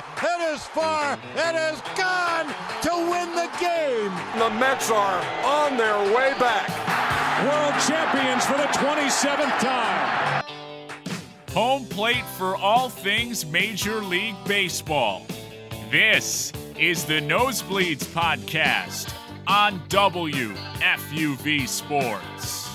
is high. It is far. It is gone to win the game. The Mets are on their way back. World champions for the 27th time. Home plate for all things Major League Baseball. This is the Nosebleeds Podcast on WFUV Sports.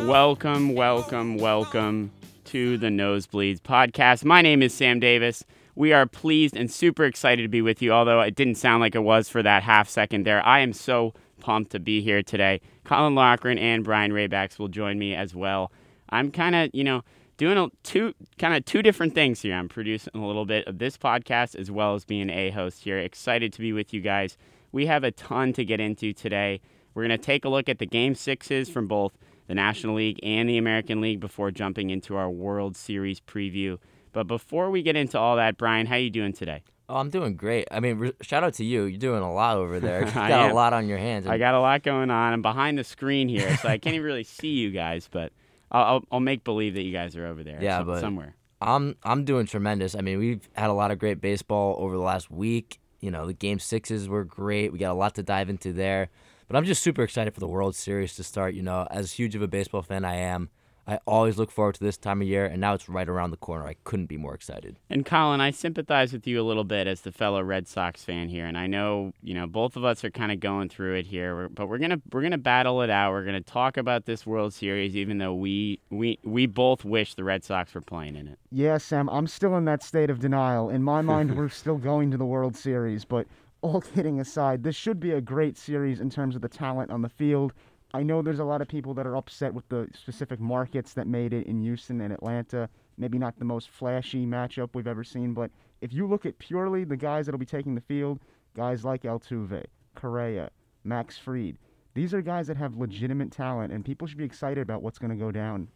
Welcome, welcome, welcome to the Nosebleeds podcast. My name is Sam Davis. We are pleased and super excited to be with you, although it didn't sound like it was for that half second there. I am so pumped to be here today. Colin Lochran and Brian Raybacks will join me as well. I'm kind of, you know, doing a, two kind of two different things here. I'm producing a little bit of this podcast as well as being a host here. Excited to be with you guys. We have a ton to get into today. We're going to take a look at the game sixes from both the National League and the American League before jumping into our World Series preview. But before we get into all that, Brian, how you doing today? Oh, I'm doing great. I mean, re- shout out to you. You're doing a lot over there. You got a lot on your hands. I got a lot going on. I'm behind the screen here, so I can't even really see you guys, but I'll, I'll, I'll make believe that you guys are over there. Yeah, some- but- somewhere. I'm I'm doing tremendous. I mean, we've had a lot of great baseball over the last week. You know, the game sixes were great. We got a lot to dive into there. But I'm just super excited for the World Series to start. You know, as huge of a baseball fan I am, I always look forward to this time of year, and now it's right around the corner. I couldn't be more excited. And Colin, I sympathize with you a little bit as the fellow Red Sox fan here, and I know you know both of us are kind of going through it here, but we're gonna we're gonna battle it out. We're gonna talk about this World Series, even though we we we both wish the Red Sox were playing in it. Yeah, Sam, I'm still in that state of denial. In my mind, we're still going to the World Series, but all kidding aside, this should be a great series in terms of the talent on the field. I know there's a lot of people that are upset with the specific markets that made it in Houston and Atlanta. Maybe not the most flashy matchup we've ever seen, but if you look at purely the guys that'll be taking the field, guys like Altuve, Correa, Max Fried, these are guys that have legitimate talent, and people should be excited about what's going to go down.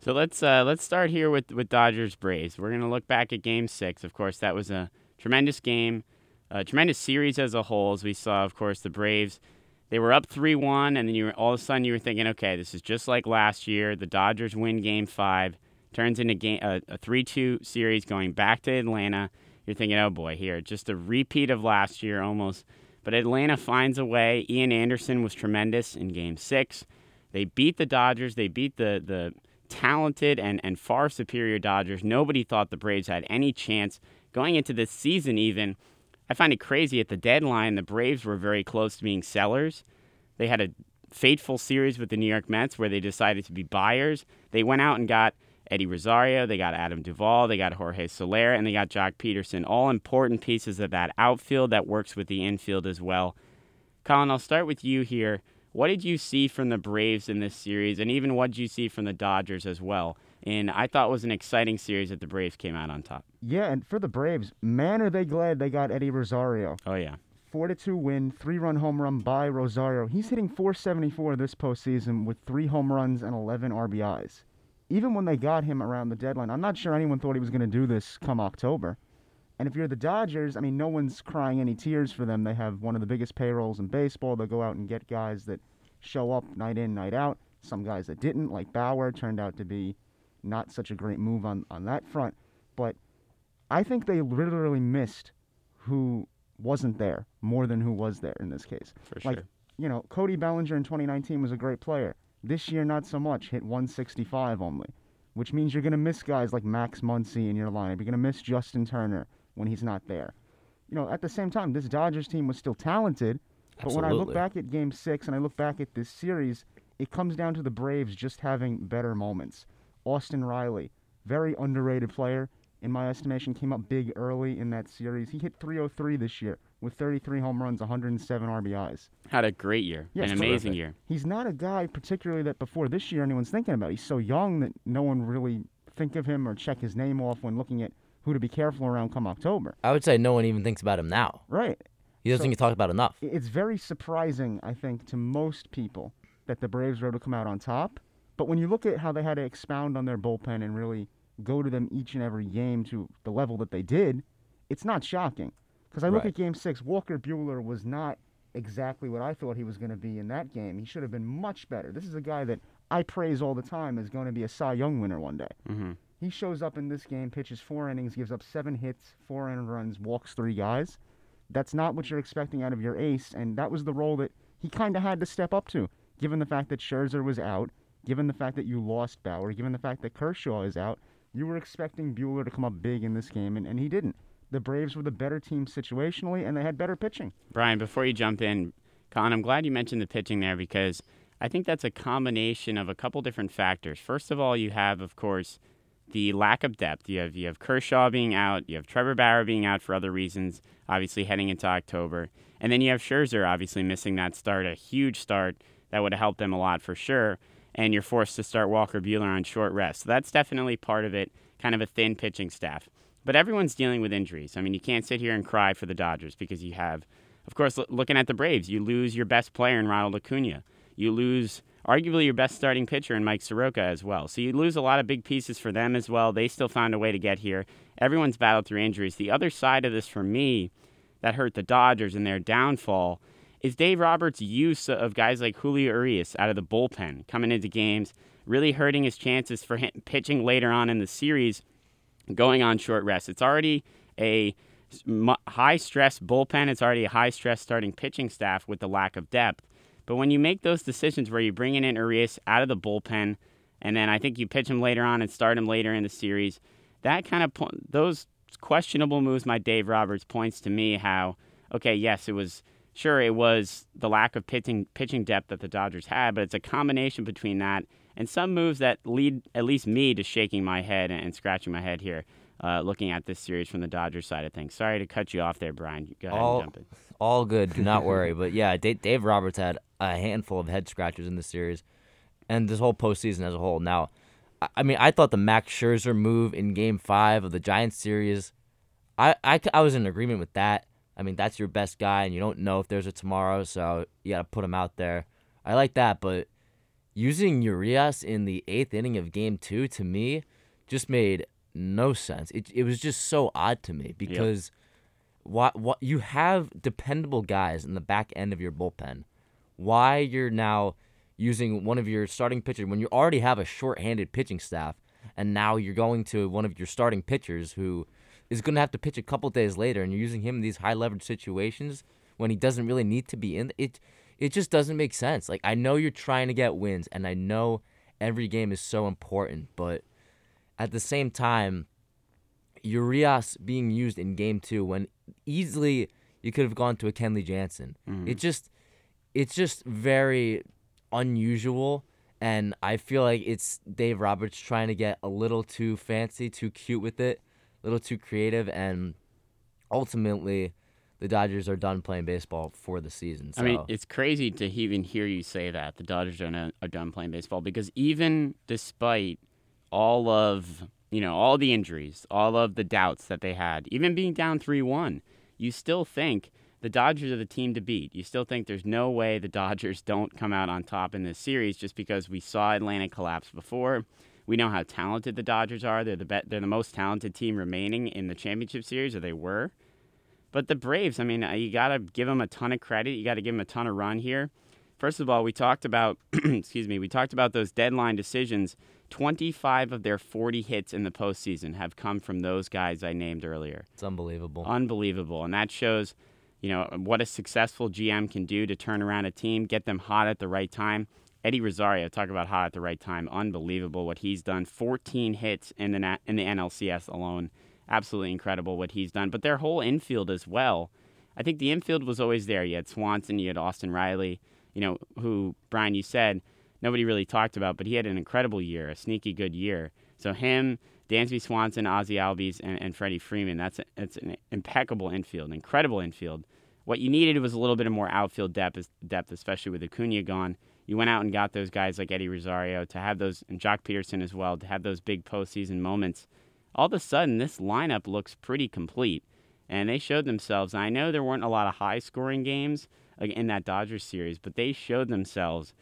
So let's uh, let's start here with with Dodgers Braves. We're gonna look back at Game Six. Of course, that was a tremendous game, a tremendous series as a whole. As we saw, of course, the Braves they were up three one, and then you were all of a sudden you were thinking, okay, this is just like last year. The Dodgers win Game Five, turns into game a, a three two series going back to Atlanta. You're thinking, oh boy, here just a repeat of last year almost. But Atlanta finds a way. Ian Anderson was tremendous in Game Six. They beat the Dodgers. They beat the the talented and, and far superior Dodgers. Nobody thought the Braves had any chance going into this season, even. I find it crazy at the deadline, the Braves were very close to being sellers. They had a fateful series with the New York Mets where they decided to be buyers. They went out and got Eddie Rosario, they got Adam Duvall, they got Jorge Soler, and they got Joc Pederson. All important pieces of that outfield that works with the infield as well. Colin, I'll start with you here. What did you see from the Braves in this series, and even what did you see from the Dodgers as well? And I thought was an exciting series that the Braves came out on top. Yeah, and for the Braves, man, are they glad they got Eddie Rosario. Oh yeah, Four to two win, three run home run by Rosario. He's hitting 474 this postseason with three home runs and 11 RBIs. Even when they got him around the deadline, I'm not sure anyone thought he was going to do this come October. And if you're the Dodgers, I mean, no one's crying any tears for them. They have one of the biggest payrolls in baseball. They'll go out and get guys that show up night in, night out. Some guys that didn't, like Bauer, turned out to be not such a great move on, on that front. But I think they literally missed who wasn't there more than who was there in this case. for sure. Like, you know, Cody Bellinger in 2019 was a great player. This year, not so much. Hit 165 only, which means you're going to miss guys like Max Muncy in your lineup. You're going to miss Justin Turner when he's not there. You know, at the same time, this Dodgers team was still talented. But when I look back at Game Six and I look back at this series, it comes down to the Braves just having better moments. Austin Riley, very underrated player in my estimation, came up big early in that series. He hit 303 this year with 33 home runs, 107 RBIs. Had a great year, Yes, an amazing terrific. year. He's not a guy particularly that before this year anyone's thinking about. He's so young that no one really think of him or check his name off when looking at who to be careful around come October. I would say no one even thinks about him now. Right. He doesn't So- get talked about enough. It's very surprising, I think, to most people that the Braves were able to come out on top. But when you look at how they had to expound on their bullpen and really go to them each and every game to the level that they did, it's not shocking. Because I look Right. at Game Six, Walker Buehler was not exactly what I thought he was going to be in that game. He should have been much better. This is a guy that I praise all the time is going to be a Cy Young winner one day. hmm He shows up in this game, pitches four innings, gives up seven hits, four earned runs, walks three guys. That's not what you're expecting out of your ace, and that was the role that he kind of had to step up to, given the fact that Scherzer was out, given the fact that you lost Bauer, given the fact that Kershaw is out. You were expecting Buehler to come up big in this game, and, and he didn't. The Braves were the better team situationally, and they had better pitching. Brian, before you jump in, Colin, I'm glad you mentioned the pitching there because I think that's a combination of a couple different factors. First of all, you have, of course, the lack of depth. You have you have Kershaw being out, you have Trevor Bauer being out for other reasons, obviously heading into October, and then you have Scherzer obviously missing that start, a huge start that would have helped them a lot for sure. And you're forced to start Walker Buehler on short rest. So that's definitely part of it, kind of a thin pitching staff. But everyone's dealing with injuries. I mean, you can't sit here and cry for the Dodgers because you have, of course, looking at the Braves, you lose your best player in Ronald Acuna. You lose arguably your best starting pitcher in Mike Soroka as well. So you lose a lot of big pieces for them as well. They still found a way to get here. Everyone's battled through injuries. The other side of this for me that hurt the Dodgers and their downfall is Dave Roberts' use of guys like Julio Urias out of the bullpen coming into games, really hurting his chances for him pitching later on in the series, going on short rest. It's already a high stress bullpen. It's already a high stress starting pitching staff with the lack of depth. But when you make those decisions where you're bringing in Urias out of the bullpen, and then I think you pitch him later on and start him later in the series, that kind of those questionable moves my Dave Roberts points to me how okay, yes, it was sure it was the lack of pitching pitching depth that the Dodgers had, but it's a combination between that and some moves that lead at least me to shaking my head and scratching my head here uh, looking at this series from the Dodgers side of things. Sorry to cut you off there, Brian. Go ahead all, and jump in. All good. Do not worry. but yeah, Dave, Dave Roberts had a handful of head scratchers in the series and this whole postseason as a whole. Now, I mean, I thought the Max Scherzer move in Game Five of the Giants series, I, I, I was in agreement with that. I mean, that's your best guy, and you don't know if there's a tomorrow, so you got to put him out there. I like that, but using Urias in the eighth inning of Game Two to me just made no sense. It it was just so odd to me because yep. what what you have dependable guys in the back end of your bullpen. Why you're now using one of your starting pitchers when you already have a short-handed pitching staff, and now you're going to one of your starting pitchers who is going to have to pitch a couple days later, and you're using him in these high leverage situations when he doesn't really need to be in it. It just doesn't make sense. Like I know you're trying to get wins, and I know every game is so important, but at the same time, Urias being used in game two when easily you could have gone to a Kenley Jansen. Mm-hmm. It just it's just very unusual and I feel like it's Dave Roberts trying to get a little too fancy, too cute with it, little too creative and ultimately the Dodgers are done playing baseball for the season. So. I mean, it's crazy to even hear you say that the Dodgers are, are done playing baseball because even despite all of you know all the injuries, all of the doubts that they had, even being down three one, you still think the Dodgers are the team to beat. You still think there's no way the Dodgers don't come out on top in this series just because we saw Atlanta collapse before. We know how talented the Dodgers are. They're the be- they're the most talented team remaining in the championship series, or they were. But the Braves, I mean, uh, you got to give them a ton of credit. You got to give them a ton of run here. First of all, we talked about, excuse me, we talked about those deadline decisions 25 of their 40 hits in the postseason have come from those guys I named earlier. It's unbelievable. Unbelievable. And that shows, you know, what a successful GM can do to turn around a team, get them hot at the right time. Eddie Rosario, talk about hot at the right time. Unbelievable what he's done. 14 hits in the in the NLCS alone. Absolutely incredible what he's done. But their whole infield as well. I think the infield was always there. You had Swanson, you had Austin Riley, you know, who Brian you said nobody really talked about, but he had an incredible year, a sneaky good year. So him, Dansby Swanson, Ozzie Albies, and, and Freddie Freeman, that's, a, that's an impeccable infield, incredible infield. What you needed was a little bit of more outfield depth, depth, especially with Acuna gone. You went out and got those guys like Eddie Rosario to have those, and Joc Pederson as well, to have those big postseason moments. All of a sudden, this lineup looks pretty complete, and they showed themselves. I know there weren't a lot of high scoring games in that Dodgers series, but they showed themselves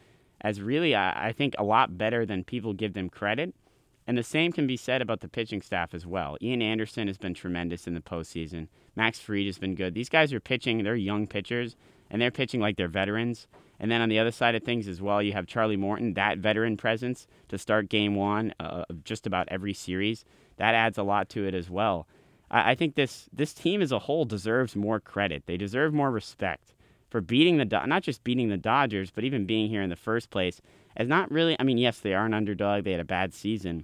as really, I, I think, a lot better than people give them credit. And the same can be said about the pitching staff as well. Ian Anderson has been tremendous in the postseason. Max Fried has been good. These guys are pitching, they're young pitchers, and they're pitching like they're veterans. And then on the other side of things as well, you have Charlie Morton, that veteran presence to start game one uh, of just about every series. That adds a lot to it as well. I, think this this team as a whole deserves more credit. They deserve more respect for beating the not just beating the Dodgers, but even being here in the first place. As not really, I mean, yes, they are an underdog. They had a bad season,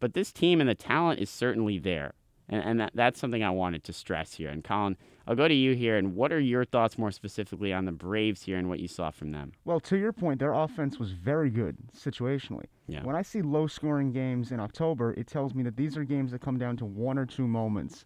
but this team and the talent is certainly there. And, and that, that's something I wanted to stress here. And Colin, I'll go to you here. And what are your thoughts more specifically on the Braves here and what you saw from them? Well, to your point, their offense was very good situationally. Yeah. When I see low scoring games in October, it tells me that these are games that come down to one or two moments.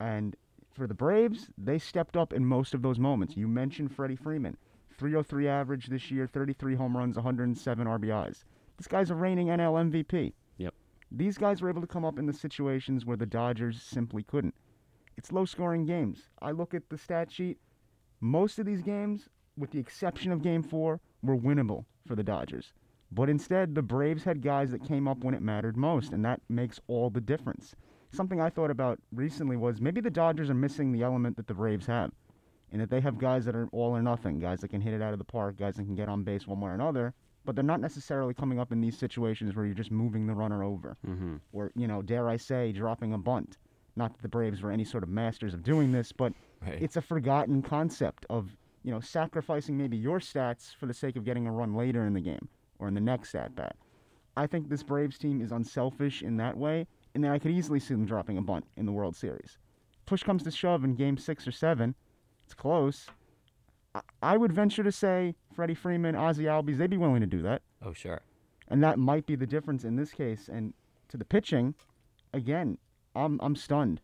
And for the Braves, they stepped up in most of those moments. You mentioned Freddie Freeman. 303 average this year, 33 home runs, 107 RBIs. This guy's a reigning NL MVP. Yep. These guys were able to come up in the situations where the Dodgers simply couldn't. It's low scoring games. I look at the stat sheet. Most of these games, with the exception of game four, were winnable for the Dodgers. But instead, the Braves had guys that came up when it mattered most, and that makes all the difference. Something I thought about recently was maybe the Dodgers are missing the element that the Braves have and that they have guys that are all or nothing, guys that can hit it out of the park, guys that can get on base one way or another, but they're not necessarily coming up in these situations where you're just moving the runner over, Mm-hmm. or you know, dare I say, dropping a bunt. Not that the Braves were any sort of masters of doing this, but Right. it's a forgotten concept of you know sacrificing maybe your stats for the sake of getting a run later in the game or in the next at bat. I think this Braves team is unselfish in that way, and then I could easily see them dropping a bunt in the World Series. Push comes to shove in Game Six or Seven, it's close. I, I would venture to say Freddie Freeman, Ozzie Albies, they'd be willing to do that, Oh, sure. and that might be the difference in this case. And to the pitching, again, I'm I'm stunned.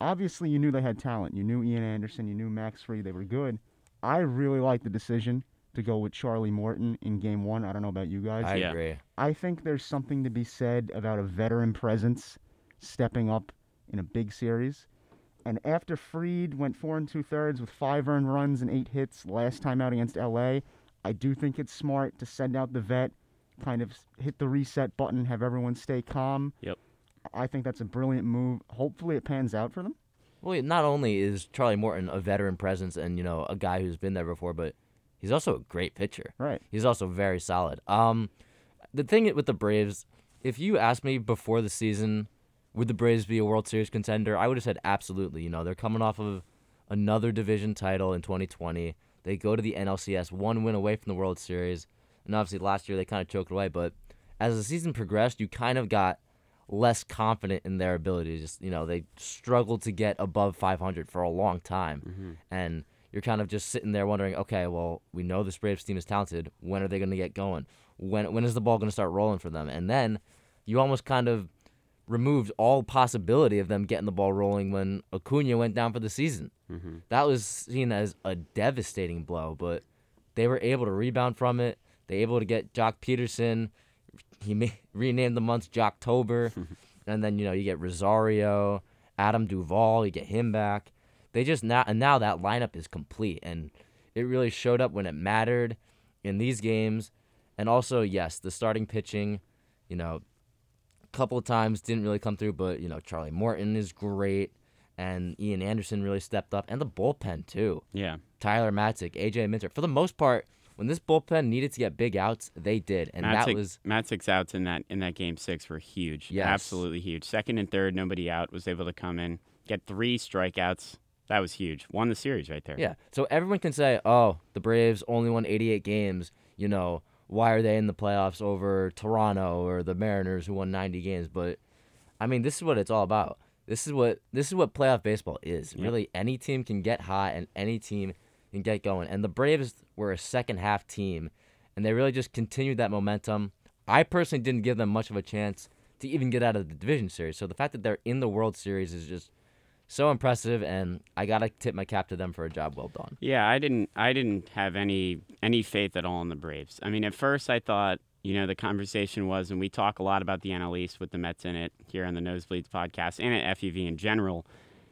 Obviously, you knew they had talent. You knew Ian Anderson. You knew Max Fried. They were good. I really like the decision to go with Charlie Morton in Game One. I don't know about you guys. I Yeah. agree. I think there's something to be said about a veteran presence stepping up in a big series. And after Fried went four and two thirds with five earned runs and eight hits last time out against LA, I do think it's smart to send out the vet, kind of hit the reset button, have everyone stay calm. Yep. I think that's a brilliant move. Hopefully it pans out for them. Well, not only is Charlie Morton a veteran presence and you know a guy who's been there before, but he's also a great pitcher. Right. He's also very solid. Um, the thing with the Braves, if you asked me before the season, would the Braves be a World Series contender? I would have said absolutely. You know, they're coming off of another division title in 2020. They go to the NLCS, one win away from the World Series, and obviously last year they kind of choked away. But as the season progressed, you kind of got less confident in their ability. Just you know, they struggled to get above 500 for a long time, mm-hmm. and you're kind of just sitting there wondering, okay, well, we know this Braves team is talented. When are they going to get going? When when is the ball going to start rolling for them? And then you almost kind of removed all possibility of them getting the ball rolling when Acuna went down for the season. Mm-hmm. That was seen as a devastating blow, but they were able to rebound from it. They were able to get Joc Pederson. He ma- renamed the month Joctober, and then you know you get Rosario, Adam Duvall. You get him back. They just now and now that lineup is complete, and it really showed up when it mattered in these games. And also, yes, the starting pitching, you know, a couple of times didn't really come through, but you know Charlie Morton is great, and Ian Anderson really stepped up, and the bullpen too. Yeah. Tyler Matzek, AJ Minter. For the most part, when this bullpen needed to get big outs, they did, and that Matzek- was six outs in that in that game six were huge. Yes. Absolutely huge. Second and third, nobody out, was able to come in, get three strikeouts. That was huge. Won the series right there. yeah. So everyone can say, "Oh, the Braves only won 88 games." You know, why are they in the playoffs over Toronto or the Mariners who won 90 games? But I mean, this is what it's all about. This is what this is what playoff baseball is. Yep. Really, any team can get hot and any team can get going. And the Braves were a second half team, and they really just continued that momentum. I personally didn't give them much of a chance to even get out of the division series. So the fact that they're in the World Series is just so impressive, and I gotta tip my cap to them for a job well done. Yeah, I didn't I didn't have any any faith at all in the Braves. I mean, at first I thought, you know, the conversation was and we talk a lot about the NL East with the Mets in it here on the Nosebleeds podcast and at FUV in general.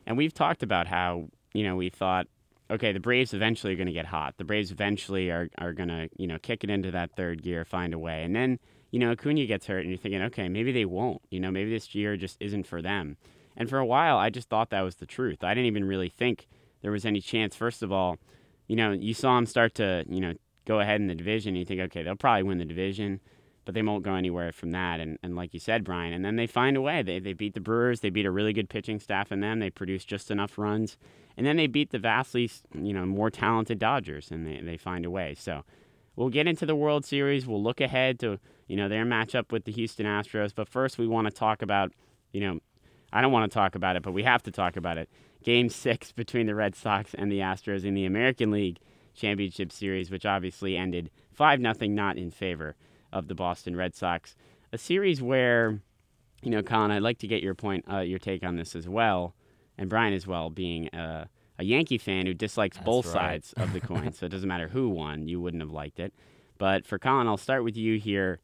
And we've talked about how, you know, we thought okay, the Braves eventually are going to get hot. The Braves eventually are are going to, you know, kick it into that third gear, find a way. And then, you know, Acuna gets hurt and you're thinking, okay, maybe they won't. You know, maybe this year just isn't for them. And for a while, I just thought that was the truth. I didn't even really think there was any chance. First of all, you know, you saw them start to, you know, go ahead in the division. You think, okay, they'll probably win the division, but they won't go anywhere from that. And, and like you said, Brian, and then they find a way. They, they beat the Brewers. They beat a really good pitching staff in them. They produce just enough runs. And then they beat the vastly, you know, more talented Dodgers, and they, they find a way. So we'll get into the World Series. We'll look ahead to, you know, their matchup with the Houston Astros. But first, we want to talk about, you know, I don't want to talk about it, but we have to talk about it. Game six between the Red Sox and the Astros in the American League Championship Series, which obviously ended 5 0, not in favor of the Boston Red Sox. A series where, you know, Colin, I'd like to get your point, uh, your take on this as well, and Brian as well, being a, a Yankee fan who dislikes That's both right. sides of the coin. so it doesn't matter who won, you wouldn't have liked it. But for Colin, I'll start with you here.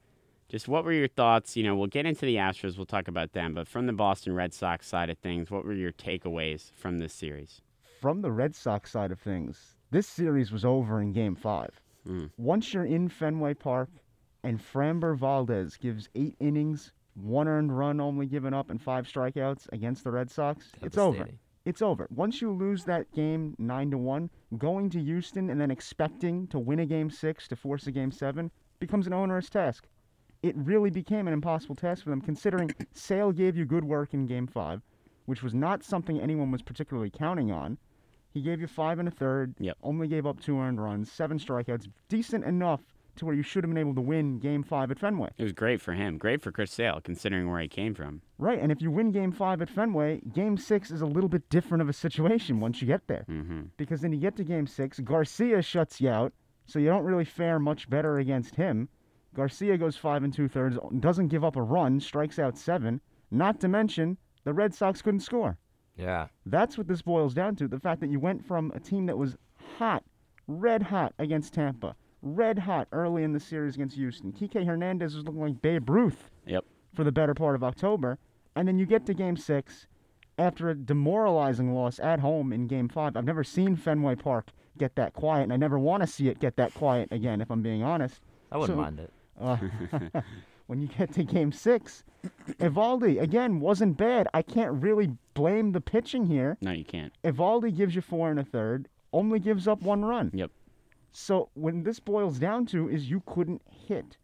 Just what were your thoughts? You know, we'll get into the Astros, we'll talk about them, but from the Boston Red Sox side of things, what were your takeaways from this series? From the Red Sox side of things, this series was over in Game Five. Mm. Once you're in Fenway Park, and Framber Valdez gives eight innings, one earned run only given up, and five strikeouts against the Red Sox, it's over. It's over. Once you lose that game nine to one, going to Houston and then expecting to win a game six to force a game seven becomes an onerous task. It really became an impossible task for them, considering Sale gave you good work in game five, which was not something anyone was particularly counting on. He gave you five and a third, Yep. only gave up two earned runs, seven strikeouts, decent enough to where you should have been able to win game five at Fenway. It was great for him, great for Chris Sale, considering where he came from. Right, and if you win game five at Fenway, game six is a little bit different of a situation once you get there. hmm Because then you get to game six, Garcia shuts you out, so you don't really fare much better against him. Garcia goes five and two thirds, doesn't give up a run, strikes out seven. Not to mention, the Red Sox couldn't score. Yeah. That's what this boils down to. The fact that you went from a team that was hot, red hot against Tampa, red hot early in the series against Houston. Kike Hernandez was looking like Babe Ruth Yep. for the better part of October. And then you get to game six after a demoralizing loss at home in game five. I've never seen Fenway Park get that quiet, and I never want to see it get that quiet again, if I'm being honest. I wouldn't So- mind it. Uh, when you get to game six, Eovaldi, again, wasn't bad. I can't really blame the pitching here. No, you can't. Eovaldi gives you four and a third, only gives up one run. Yep. So when this boils down to is you couldn't hit.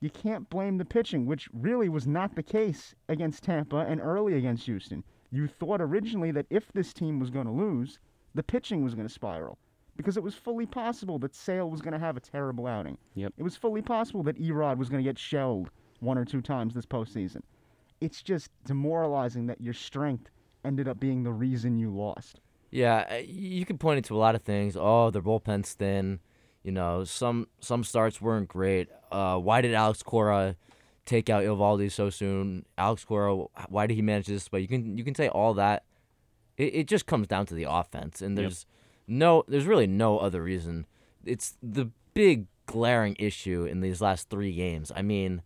You can't blame the pitching, which really was not the case against Tampa and early against Houston. You thought originally that if this team was going to lose, the pitching was going to spiral because it was fully possible that Sale was going to have a terrible outing. Yep. It was fully possible that E-Rod was going to get shelled one or two times this postseason. It's just demoralizing that your strength ended up being the reason you lost. Yeah, you can point it to a lot of things. Oh, their bullpen's thin. You know, some some starts weren't great. Uh, why did Alex Cora take out Eovaldi so soon? Alex Cora, why did he manage this way? You can you can say all that. It, it just comes down to the offense, and Yep. there's no there's really no other reason. It's the big glaring issue in these last three games. I mean,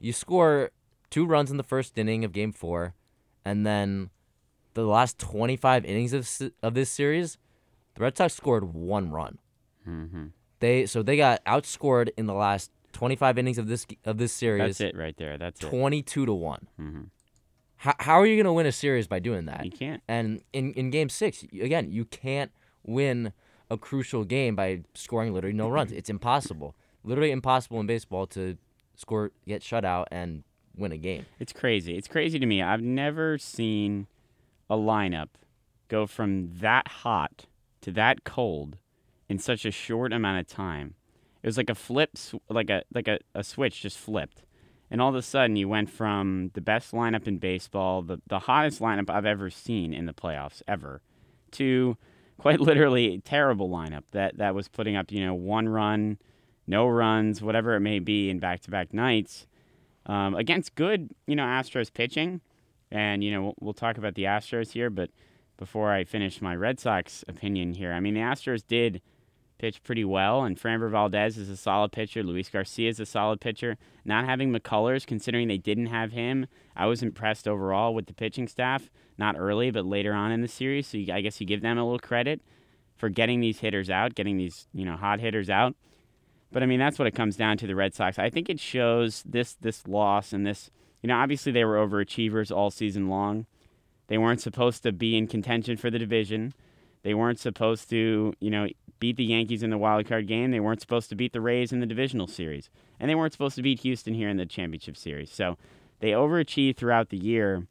you score two runs in the first inning of Game Four, and then the last 25 innings of of this series, the Red Sox scored one run. hmm They so they got outscored in the last 25 innings of this of this series, That's it right there. That's it. 22 to one. hmm How, how are you going to win a series by doing that? You can't. And in in Game Six, again, you can't win a crucial game by scoring literally no runs. It's impossible. Literally impossible in baseball to score, get shut out, and win a game. It's crazy. It's crazy to me. I've never seen a lineup go from that hot to that cold in such a short amount of time. It was like a flip, like a like a, a switch just flipped, and all of a sudden you went from the best lineup in baseball, the the hottest lineup I've ever seen in the playoffs ever, to quite literally a terrible lineup that that was putting up you know one run, no runs, whatever it may be in back to back nights um, against good, you know, Astros pitching. And, you know, we'll, we'll talk about the Astros here, but before I finish my Red Sox opinion here, I mean, the Astros did pitch pretty well, and Framber Valdez is a solid pitcher. Luis Garcia is a solid pitcher. Not having McCullers, considering they didn't have him, I was impressed overall with the pitching staff. Not early, but later on in the series. So you, I guess you give them a little credit for getting these hitters out, getting these, you know, hot hitters out. But I mean, that's what it comes down to the Red Sox. I think it shows this this loss and this. You know, obviously they were overachievers all season long. They weren't supposed to be in contention for the division. They weren't supposed to, you know, beat the Yankees in the wild card game. They weren't supposed to beat the Rays in the divisional series. And they weren't supposed to beat Houston here in the championship series. So they overachieved throughout the year.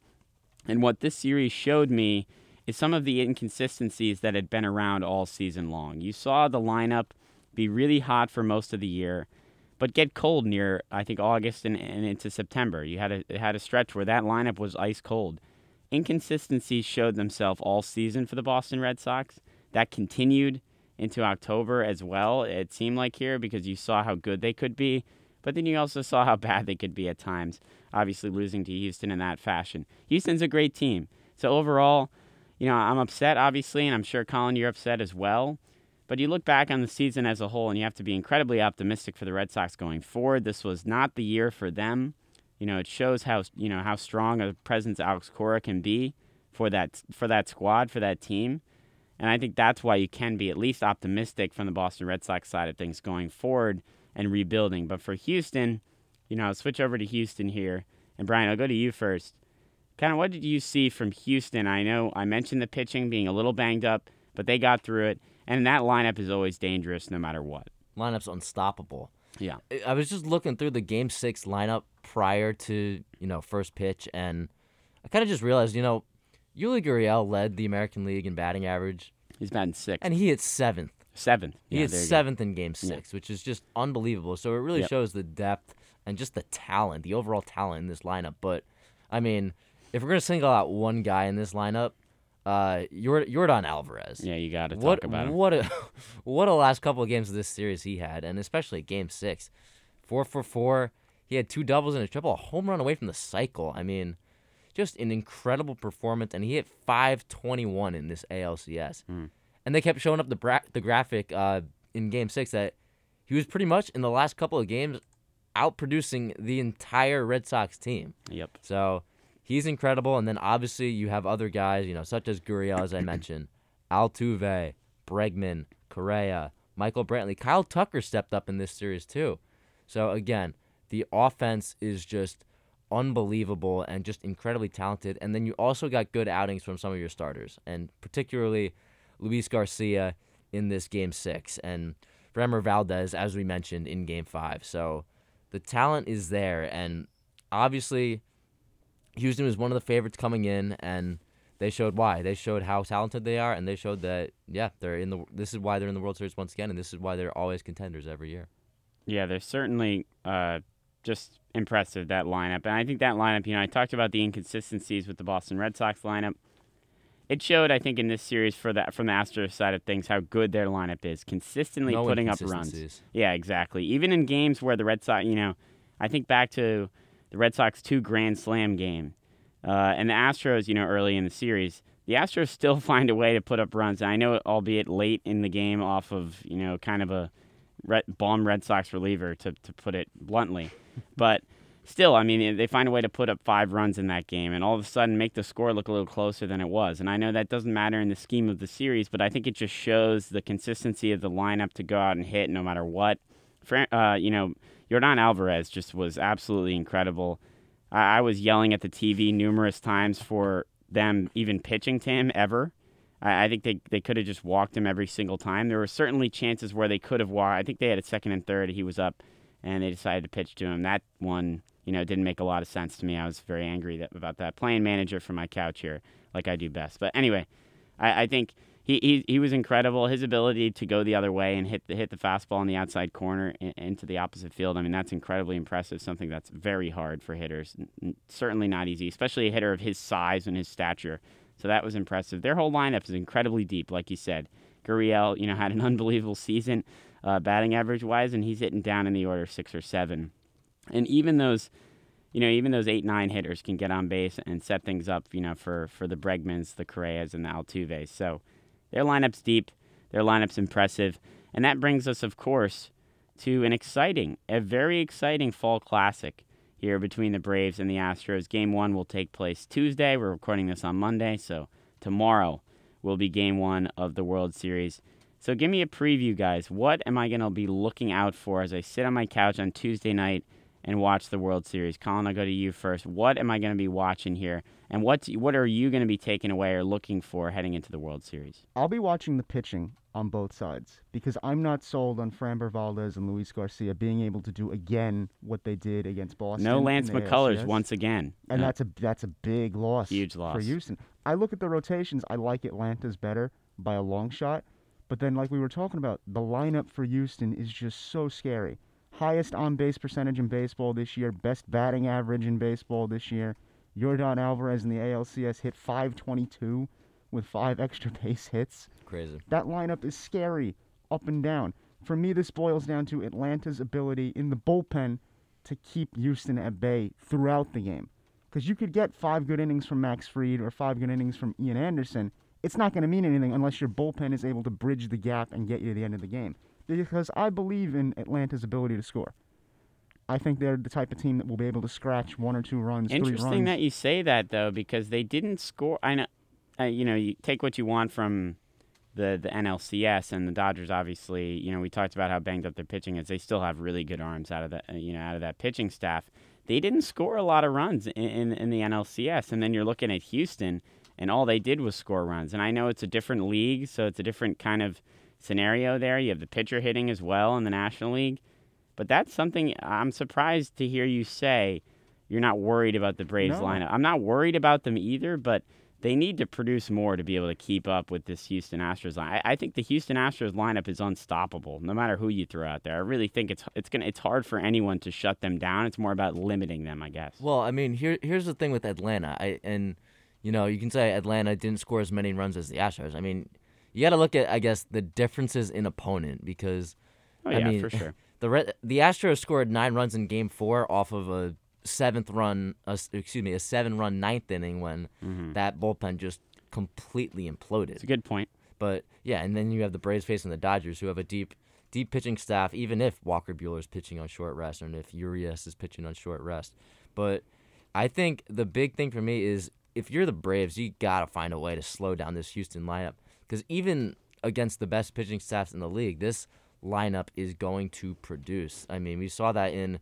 And what this series showed me is some of the inconsistencies that had been around all season long. You saw the lineup be really hot for most of the year, but get cold near I think August and, and into September. You had a had a stretch where that lineup was ice cold. Inconsistencies showed themselves all season for the Boston Red Sox. That continued into October as well. It seemed like here because you saw how good they could be, but then you also saw how bad they could be at times. Obviously, losing to Houston in that fashion. Houston's a great team. So overall, you know, I'm upset, obviously, and I'm sure, Colin, you're upset as well. But you look back on the season as a whole, and you have to be incredibly optimistic for the Red Sox going forward. This was not the year for them. You know, it shows how you know how strong a presence Alex Cora can be for that for that squad for that team, and I think that's why you can be at least optimistic from the Boston Red Sox side of things going forward and rebuilding. But for Houston, you know, I'll switch over to Houston here, and Brian, I'll go to you first kind of what did you see from Houston? I know I mentioned the pitching being a little banged up, but they got through it, and that lineup is always dangerous no matter what. Lineup's unstoppable. Yeah. I was just looking through the game six lineup prior to, you know, first pitch, and I kind of just realized, you know, Yuli Gurriel led the American League in batting average. He's batting sixth. And he hit seventh. Seventh. He yeah, hit seventh in game six, yeah. which is just unbelievable. So it really yep. shows the depth and just the talent, the overall talent in this lineup. But, I mean, if we're gonna single out one guy in this lineup, uh, Yordan Alvarez. Yeah, you got to talk about him. What a what a last couple of games of this series he had, and especially Game Six, four for four. He had two doubles and a triple, a home run away from the cycle. I mean, just an incredible performance, and he hit 521 in this ALCS. Mm. And they kept showing up the bra- the graphic uh, in Game Six that he was pretty much in the last couple of games outproducing the entire Red Sox team. Yep. So he's incredible. And then obviously you have other guys, you know, such as Gurriel, as I mentioned, Altuve, Bregman, Correa, Michael Brantley. Kyle Tucker stepped up in this series too. So again, the offense is just unbelievable and just incredibly talented. And then you also got good outings from some of your starters, and particularly Luis Garcia in this game six, and Framber Valdez, as we mentioned, in game five. So the talent is there, and obviously Houston was one of the favorites coming in, and they showed why. They showed how talented they are, and they showed that yeah, they're in the. This is why they're in the World Series once again, and this is why they're always contenders every year. Yeah, they're certainly uh, just impressive that lineup, and I think that lineup. You know, I talked about the inconsistencies with the Boston Red Sox lineup. It showed, I think, in this series for that from the Astros side of things, how good their lineup is, consistently no putting up runs. Yeah, exactly. Even in games where the Red Sox, you know, I think back to the Red Sox two Grand Slam game, uh, and the Astros, you know, early in the series, the Astros still find a way to put up runs. And I know, albeit late in the game, off of you know kind of a red, bomb Red Sox reliever, to to put it bluntly, but still, I mean, they find a way to put up five runs in that game, and all of a sudden make the score look a little closer than it was. And I know that doesn't matter in the scheme of the series, but I think it just shows the consistency of the lineup to go out and hit no matter what. Uh, you know, Yordan Alvarez just was absolutely incredible. I, I was yelling at the TV numerous times for them even pitching to him ever. I, I think they, they could have just walked him every single time. There were certainly chances where they could have walked. I think they had a second and third. He was up, and they decided to pitch to him. That one, you know, didn't make a lot of sense to me. I was very angry that, about that. Playing manager from my couch here, like I do best. But anyway, I, I think – he, he was incredible. His ability to go the other way and hit the hit the fastball in the outside corner in, into the opposite field. I mean, that's incredibly impressive. Something that's very hard for hitters. Certainly not easy, especially a hitter of his size and his stature. So that was impressive. Their whole lineup is incredibly deep, like you said. Gurriel, you know, had an unbelievable season, uh, batting average wise, and he's hitting down in the order six or seven. And even those you know, even those eight nine hitters can get on base and set things up, you know, for for the Bregmans, the Correas, and the Altuves. So their lineup's deep, their lineup's impressive, and that brings us, of course, to an exciting, a very exciting fall classic here between the Braves and the Astros. Game one will take place Tuesday. We're recording this on Monday, so tomorrow will be game one of the World Series. So give me a preview, guys. What am I going to be looking out for as I sit on my couch on Tuesday night and watch the World Series? Colin, I'll go to you first. What am I going to be watching here, and what what are you going to be taking away or looking for heading into the World Series? I'll be watching the pitching on both sides because I'm not sold on Framber Valdez and Luis Garcia being able to do again what they did against Boston. No Lance McCullers ALCS. once again. and Uh, that's a that's a big loss. Huge loss for. Houston. I look at the rotations. I like Atlanta's better by a long shot, but then like we were talking about, the lineup for Houston is just so scary. Highest on base percentage in baseball this year, best batting average in baseball this year. Yordan Alvarez in the ALCS hit 522 with five extra base hits. Crazy. That lineup is scary up and down. For me, this boils down to Atlanta's ability in the bullpen to keep Houston at bay throughout the game. Because you could get five good innings from Max Fried or five good innings from Ian Anderson. It's not going to mean anything unless your bullpen is able to bridge the gap and get you to the end of the game. Because I believe in Atlanta's ability to score. I think they're the type of team that will be able to scratch one or two runs, three Interesting runs. that you say that though, because they didn't score. I know, uh, you know, you take what you want from the the NLCS and the Dodgers. Obviously, you know, we talked about how banged up their pitching is. They still have really good arms out of that, you know, out of that pitching staff. They didn't score a lot of runs in, in in the NLCS, and then you're looking at Houston, and all they did was score runs. And I know it's a different league, so it's a different kind of scenario there. You have the pitcher hitting as well in the National League. But that's something I'm surprised to hear you say you're not worried about the Braves No. lineup. I'm not worried about them either, but they need to produce more to be able to keep up with this Houston Astros line. I, I think the Houston Astros lineup is unstoppable, no matter who you throw out there. I really think it's it's gonna it's hard for anyone to shut them down. It's more about limiting them, I guess. Well, I mean, here here's the thing with Atlanta. I and you know, you can say Atlanta didn't score as many runs as the Astros. I mean, you got to look at I guess the differences in opponent because oh I yeah, mean, for sure. the Red, the Astros scored 9 runs in game 4 off of a seventh run, uh, excuse me, a seven run ninth inning when that bullpen just completely imploded. It's a good point. But yeah, and then you have the Braves facing the Dodgers, who have a deep, deep pitching staff. Even if Walker Buehler is pitching on short rest, and if Urias is pitching on short rest, but I think the big thing for me is if you're the Braves, you gotta find a way to slow down this Houston lineup because even against the best pitching staffs in the league, this lineup is going to produce. I mean, we saw that in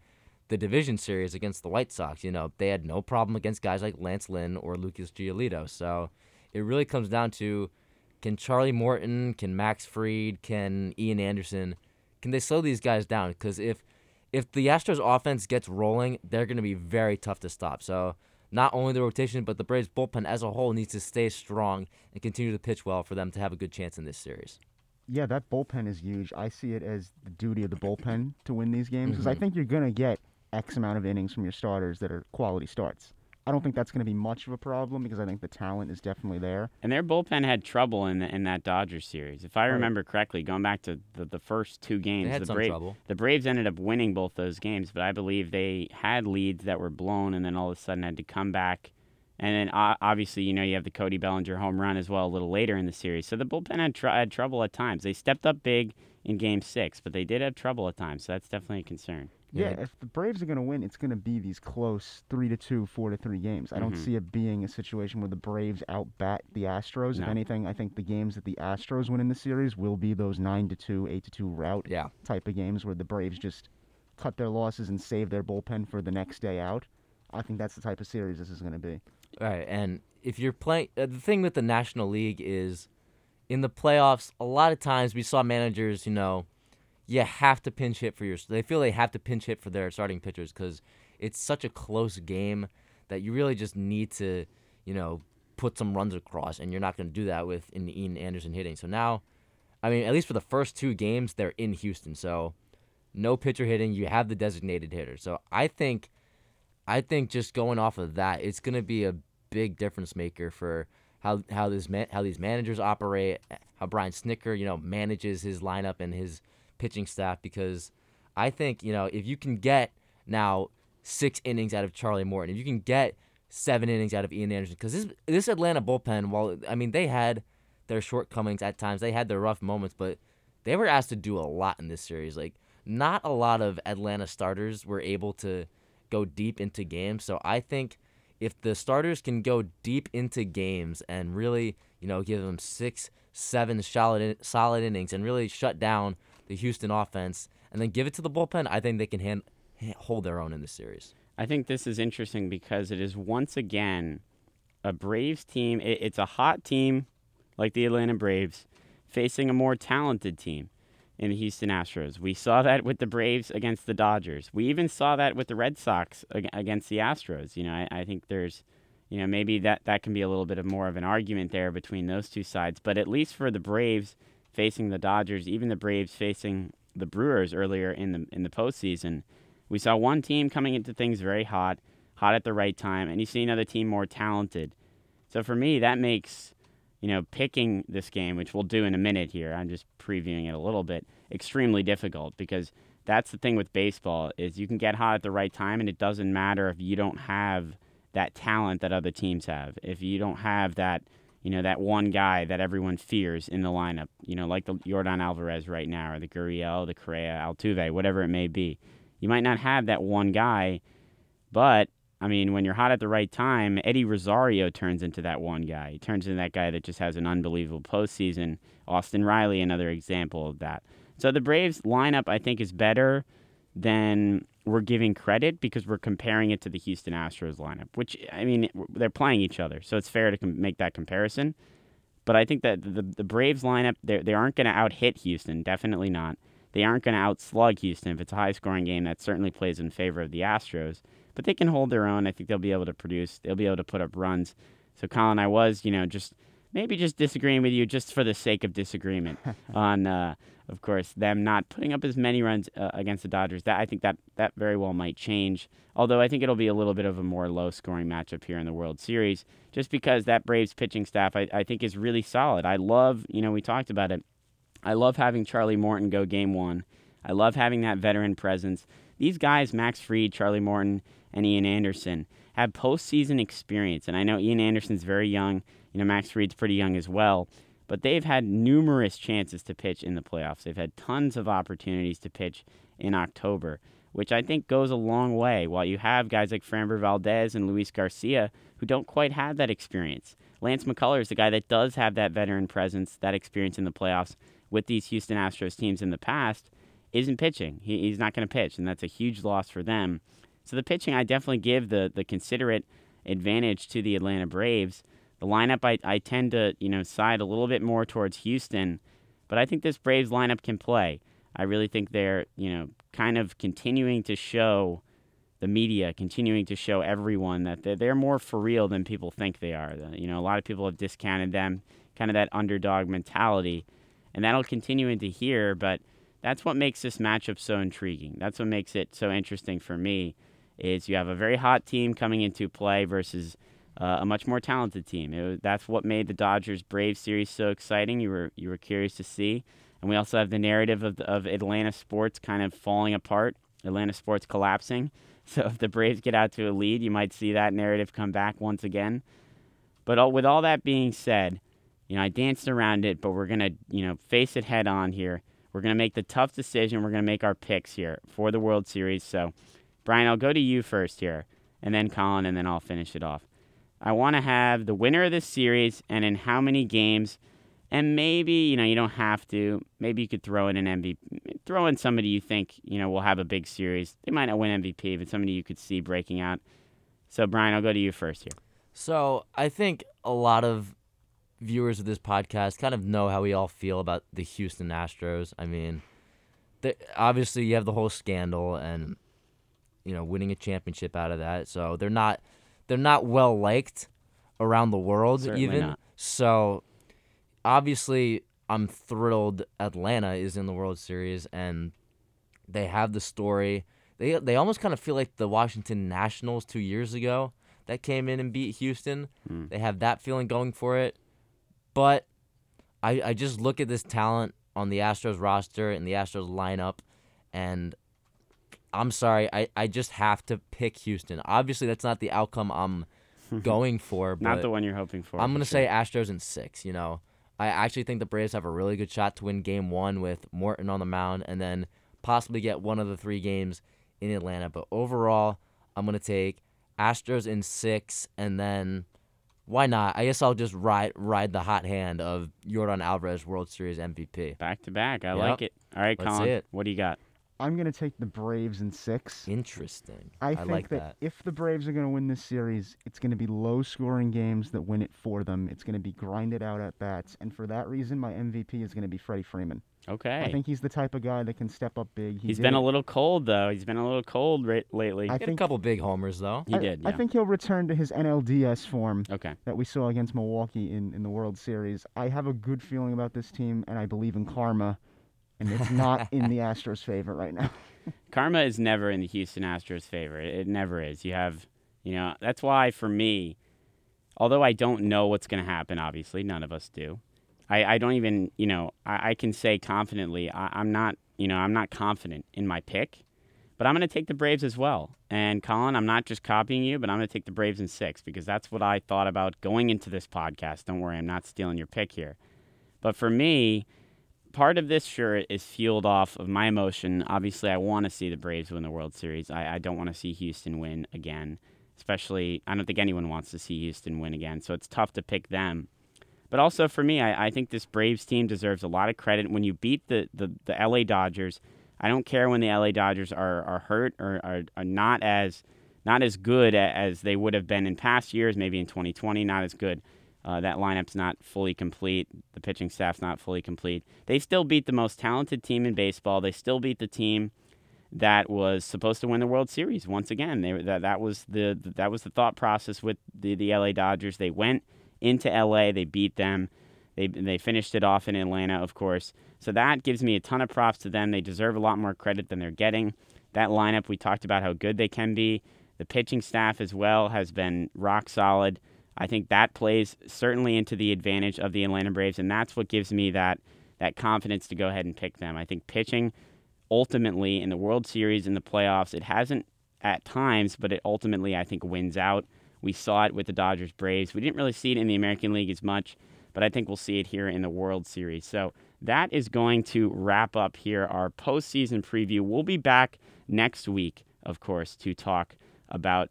the division series against the White Sox. You know, they had no problem against guys like Lance Lynn or Lucas Giolito. So it really comes down to can Charlie Morton, can Max Fried, can Ian Anderson, can they slow these guys down? Because if if the Astros offense gets rolling, they're going to be very tough to stop. So not only the rotation, but the Braves bullpen as a whole needs to stay strong and continue to pitch well for them to have a good chance in this series. Yeah, that bullpen is huge. I see it as the duty of the bullpen to win these games because I Mm-hmm. think you're going to get X amount of innings from your starters that are quality starts. I don't think that's going to be much of a problem because I think the talent is definitely there. And their bullpen had trouble in the, in that Dodgers series. If I Right. remember correctly, going back to the, the first two games, had the, some Bra- trouble. the Braves ended up winning both those games, but I believe they had leads that were blown and then all of a sudden had to come back. And then uh, obviously, you know, you have the Cody Bellinger home run as well a little later in the series. So the bullpen had, tr- had trouble at times. They stepped up big in game six, but they did have trouble at times. So that's definitely a concern. Yeah, if the Braves are going to win, it's going to be these close three to two, four to three games. I don't Mhm. see it being a situation where the Braves outbat the Astros. If anything, I think the games that the Astros win in the series will be those nine to two, eight to two rout Yeah. type of games where the Braves just cut their losses and save their bullpen for the next day out. I think that's the type of series this is going to be. All right, and if you're playing, uh, the thing with the National League is, in the playoffs, a lot of times we saw managers, you know, you have to pinch hit for your. They feel they have to pinch hit for their starting pitchers because it's such a close game that you really just need to, you know, put some runs across, and you're not going to do that with in Ian Anderson hitting. So now, I mean, at least for the first two games, they're in Houston, so no pitcher hitting. You have the designated hitter, so I think. I think just going off of that, it's going to be a big difference maker for how how this man, how these managers operate, how Brian Snitker, you know, manages his lineup and his pitching staff because I think, you know, if you can get now 6 innings out of Charlie Morton, if you can get 7 innings out of Ian Anderson cuz this this Atlanta bullpen, while I mean they had their shortcomings at times, they had their rough moments, but they were asked to do a lot in this series. Like not a lot of Atlanta starters were able to go deep into games. So I think if the starters can go deep into games and really, you know, give them six, seven solid solid innings and really shut down the Houston offense, and then give it to the bullpen, I think they can hand hold their own in the series. I think this is interesting because it is once again a Braves team. It, it's a hot team like the Atlanta Braves facing a more talented team in the Houston Astros. We saw that with the Braves against the Dodgers. We even saw that with the Red Sox against the Astros. You know, I, I think there's, you know, maybe that, that can be a little bit of more of an argument there between those two sides. But at least for the Braves facing the Dodgers, even the Braves facing the Brewers earlier in the in the postseason, we saw one team coming into things very hot, hot at the right time, and you see another team more talented. So for me, that makes you know, picking this game, which we'll do in a minute here, I'm just previewing it a little bit, extremely difficult because that's the thing with baseball is you can get hot at the right time and it doesn't matter if you don't have that talent that other teams have. If you don't have that, you know, that one guy that everyone fears in the lineup, you know, like the Yordan Alvarez right now or the Gurriel, the Correa, Altuve, whatever it may be. You might not have that one guy, but I mean, when you're hot at the right time, Eddie Rosario turns into that one guy. He turns into that guy that just has an unbelievable postseason. Austin Riley, another example of that. So the Braves lineup, I think, is better than we're giving credit because we're comparing it to the Houston Astros lineup, which, I mean, they're playing each other. So it's fair to com- make that comparison. But I think that the, the Braves lineup, they aren't going to out hit Houston. Definitely not. They aren't going to outslug Houston. If it's a high scoring game, that certainly plays in favor of the Astros but they can hold their own. I think they'll be able to produce. They'll be able to put up runs. So, Colin, I was, you know, just maybe just disagreeing with you just for the sake of disagreement on, uh, of course, them not putting up as many runs uh, against the Dodgers. That I think that that very well might change. Although I think it'll be a little bit of a more low-scoring matchup here in the World Series, just because that Braves pitching staff I, I think is really solid. I love, you know, we talked about it. I love having Charlie Morton go Game One. I love having that veteran presence. These guys, Max Fried, Charlie Morton, and Ian Anderson have postseason experience. And I know Ian Anderson's very young. You know, Max Fried's pretty young as well. But they've had numerous chances to pitch in the playoffs. They've had tons of opportunities to pitch in October, which I think goes a long way. While you have guys like Framber Valdez and Luis Garcia who don't quite have that experience. Lance McCullers is the guy that does have that veteran presence, that experience in the playoffs with these Houston Astros teams in the past, isn't pitching. He, he's not going to pitch, and that's a huge loss for them. So the pitching, I definitely give the the considerate advantage to the Atlanta Braves. The lineup, I, I tend to you know side a little bit more towards Houston, but I think this Braves lineup can play. I really think they're you know kind of continuing to show the media, continuing to show everyone that they're, they're more for real than people think they are. You know, a lot of people have discounted them, kind of that underdog mentality, and that'll continue into here. But that's what makes this matchup so intriguing. That's what makes it so interesting for me is you have a very hot team coming into play versus uh, a much more talented team. That's what made the Dodgers Braves series so exciting. You were you were curious to see, and we also have the narrative of of Atlanta sports kind of falling apart, Atlanta sports collapsing. So if the Braves get out to a lead, you might see that narrative come back once again. But all, with all that being said, you know I danced around it, but we're gonna you know face it head on here. We're gonna make the tough decision. We're gonna make our picks here for the World Series. So Brian, I'll go to you first here, and then Colin, and then I'll finish it off. I want to have the winner of this series and in how many games, and maybe you know you don't have to. Maybe you could throw in an MVP, throw in somebody you think you know will have a big series. They might not win MVP, but somebody you could see breaking out. So Brian, I'll go to you first here. So I think a lot of viewers of this podcast kind of know how we all feel about the Houston Astros. I mean, obviously you have the whole scandal and you know winning a championship out of that. So they're not they're not well liked around the world Certainly even. Not. So obviously I'm thrilled Atlanta is in the World Series and they have the story. They they almost kind of feel like the Washington Nationals 2 years ago that came in and beat Houston. Mm. They have that feeling going for it. But I I just look at this talent on the Astros roster and the Astros lineup and I'm sorry, I, I just have to pick Houston. Obviously, that's not the outcome I'm going for. But not the one you're hoping for. I'm going to sure. say Astros in six. You know, I actually think the Braves have a really good shot to win Game One with Morton on the mound, and then possibly get one of the three games in Atlanta. But overall, I'm gonna take Astros in six, and then why not? I guess I'll just ride ride the hot hand of Yordan Alvarez World Series MVP. back to back. I Yep. like it. All right, Colin. What do you got? I'm going to take the Braves in six. Interesting. I I, think like that, that. if the Braves are going to win this series, it's going to be low scoring games that win it for them. It's going to be grinded out at bats. And for that reason, my MVP is going to be Freddie Freeman. Okay. I think he's the type of guy that can step up big. He He's did been a little cold though. He's been a little cold ra- lately. I He had a couple big homers though. he I, did. I think he'll return to his NLDS form Okay. that we saw against Milwaukee in, in the World Series. I have a good feeling about this team, and I believe in karma, and it's not in the Astros' favor right now. Karma is never in the Houston Astros' favor. It, never is. You have, you know, that's why for me, although I don't know what's going to happen, obviously, none of us do. I, I don't even, you know, I, I can say confidently, I, I'm not, you know, I'm not confident in my pick, but I'm going to take the Braves as well. And Colin, I'm not just copying you, but I'm going to take the Braves in six because that's what I thought about going into this podcast. Don't worry, I'm not stealing your pick here. But for me, part of this shirt is fueled off of my emotion. Obviously, I want to see the Braves win the World Series. I, I don't want to see Houston win again, especially, I don't think anyone wants to see Houston win again. So it's tough to pick them. But also for me, I, I think this Braves team deserves a lot of credit. When you beat the, the, the LA Dodgers, I don't care when the LA Dodgers are, are hurt or are, are not as not as good as they would have been in past years, maybe in 2020, not as good. Uh, that lineup's not fully complete. The pitching staff's not fully complete. They still beat the most talented team in baseball. They still beat the team that was supposed to win the World Series once again. They, that that was the that was the thought process with the, the LA Dodgers. They went into LA, they beat them. They they finished it off in Atlanta, of course. So that gives me a ton of props to them. They deserve a lot more credit than they're getting. That lineup, we talked about how good they can be. The pitching staff as well has been rock solid. I think that plays certainly into the advantage of the Atlanta Braves, and that's what gives me that that confidence to go ahead and pick them. I think pitching ultimately in the World Series in the playoffs, it hasn't at times, but it ultimately I think wins out. We saw it with the Dodgers Braves. We didn't really see it in the American League as much, but I think we'll see it here in the World Series. So that is going to wrap up here our postseason preview. We'll be back next week, of course, to talk about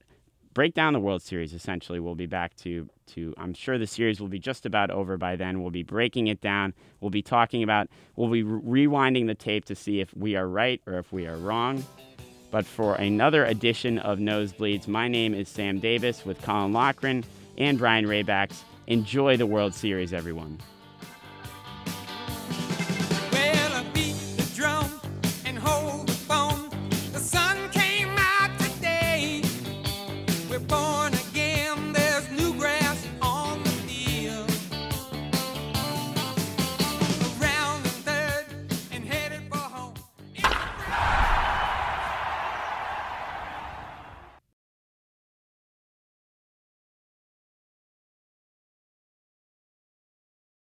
break down the World Series. Essentially, we'll be back to to. I'm sure the series will be just about over by then. We'll be breaking it down. We'll be talking about. We'll be re- rewinding the tape to see if we are right or if we are wrong. But for another edition of Nosebleeds, my name is Sam Davis with Colin Lochran and Brian Raybacks. Enjoy the World Series, everyone.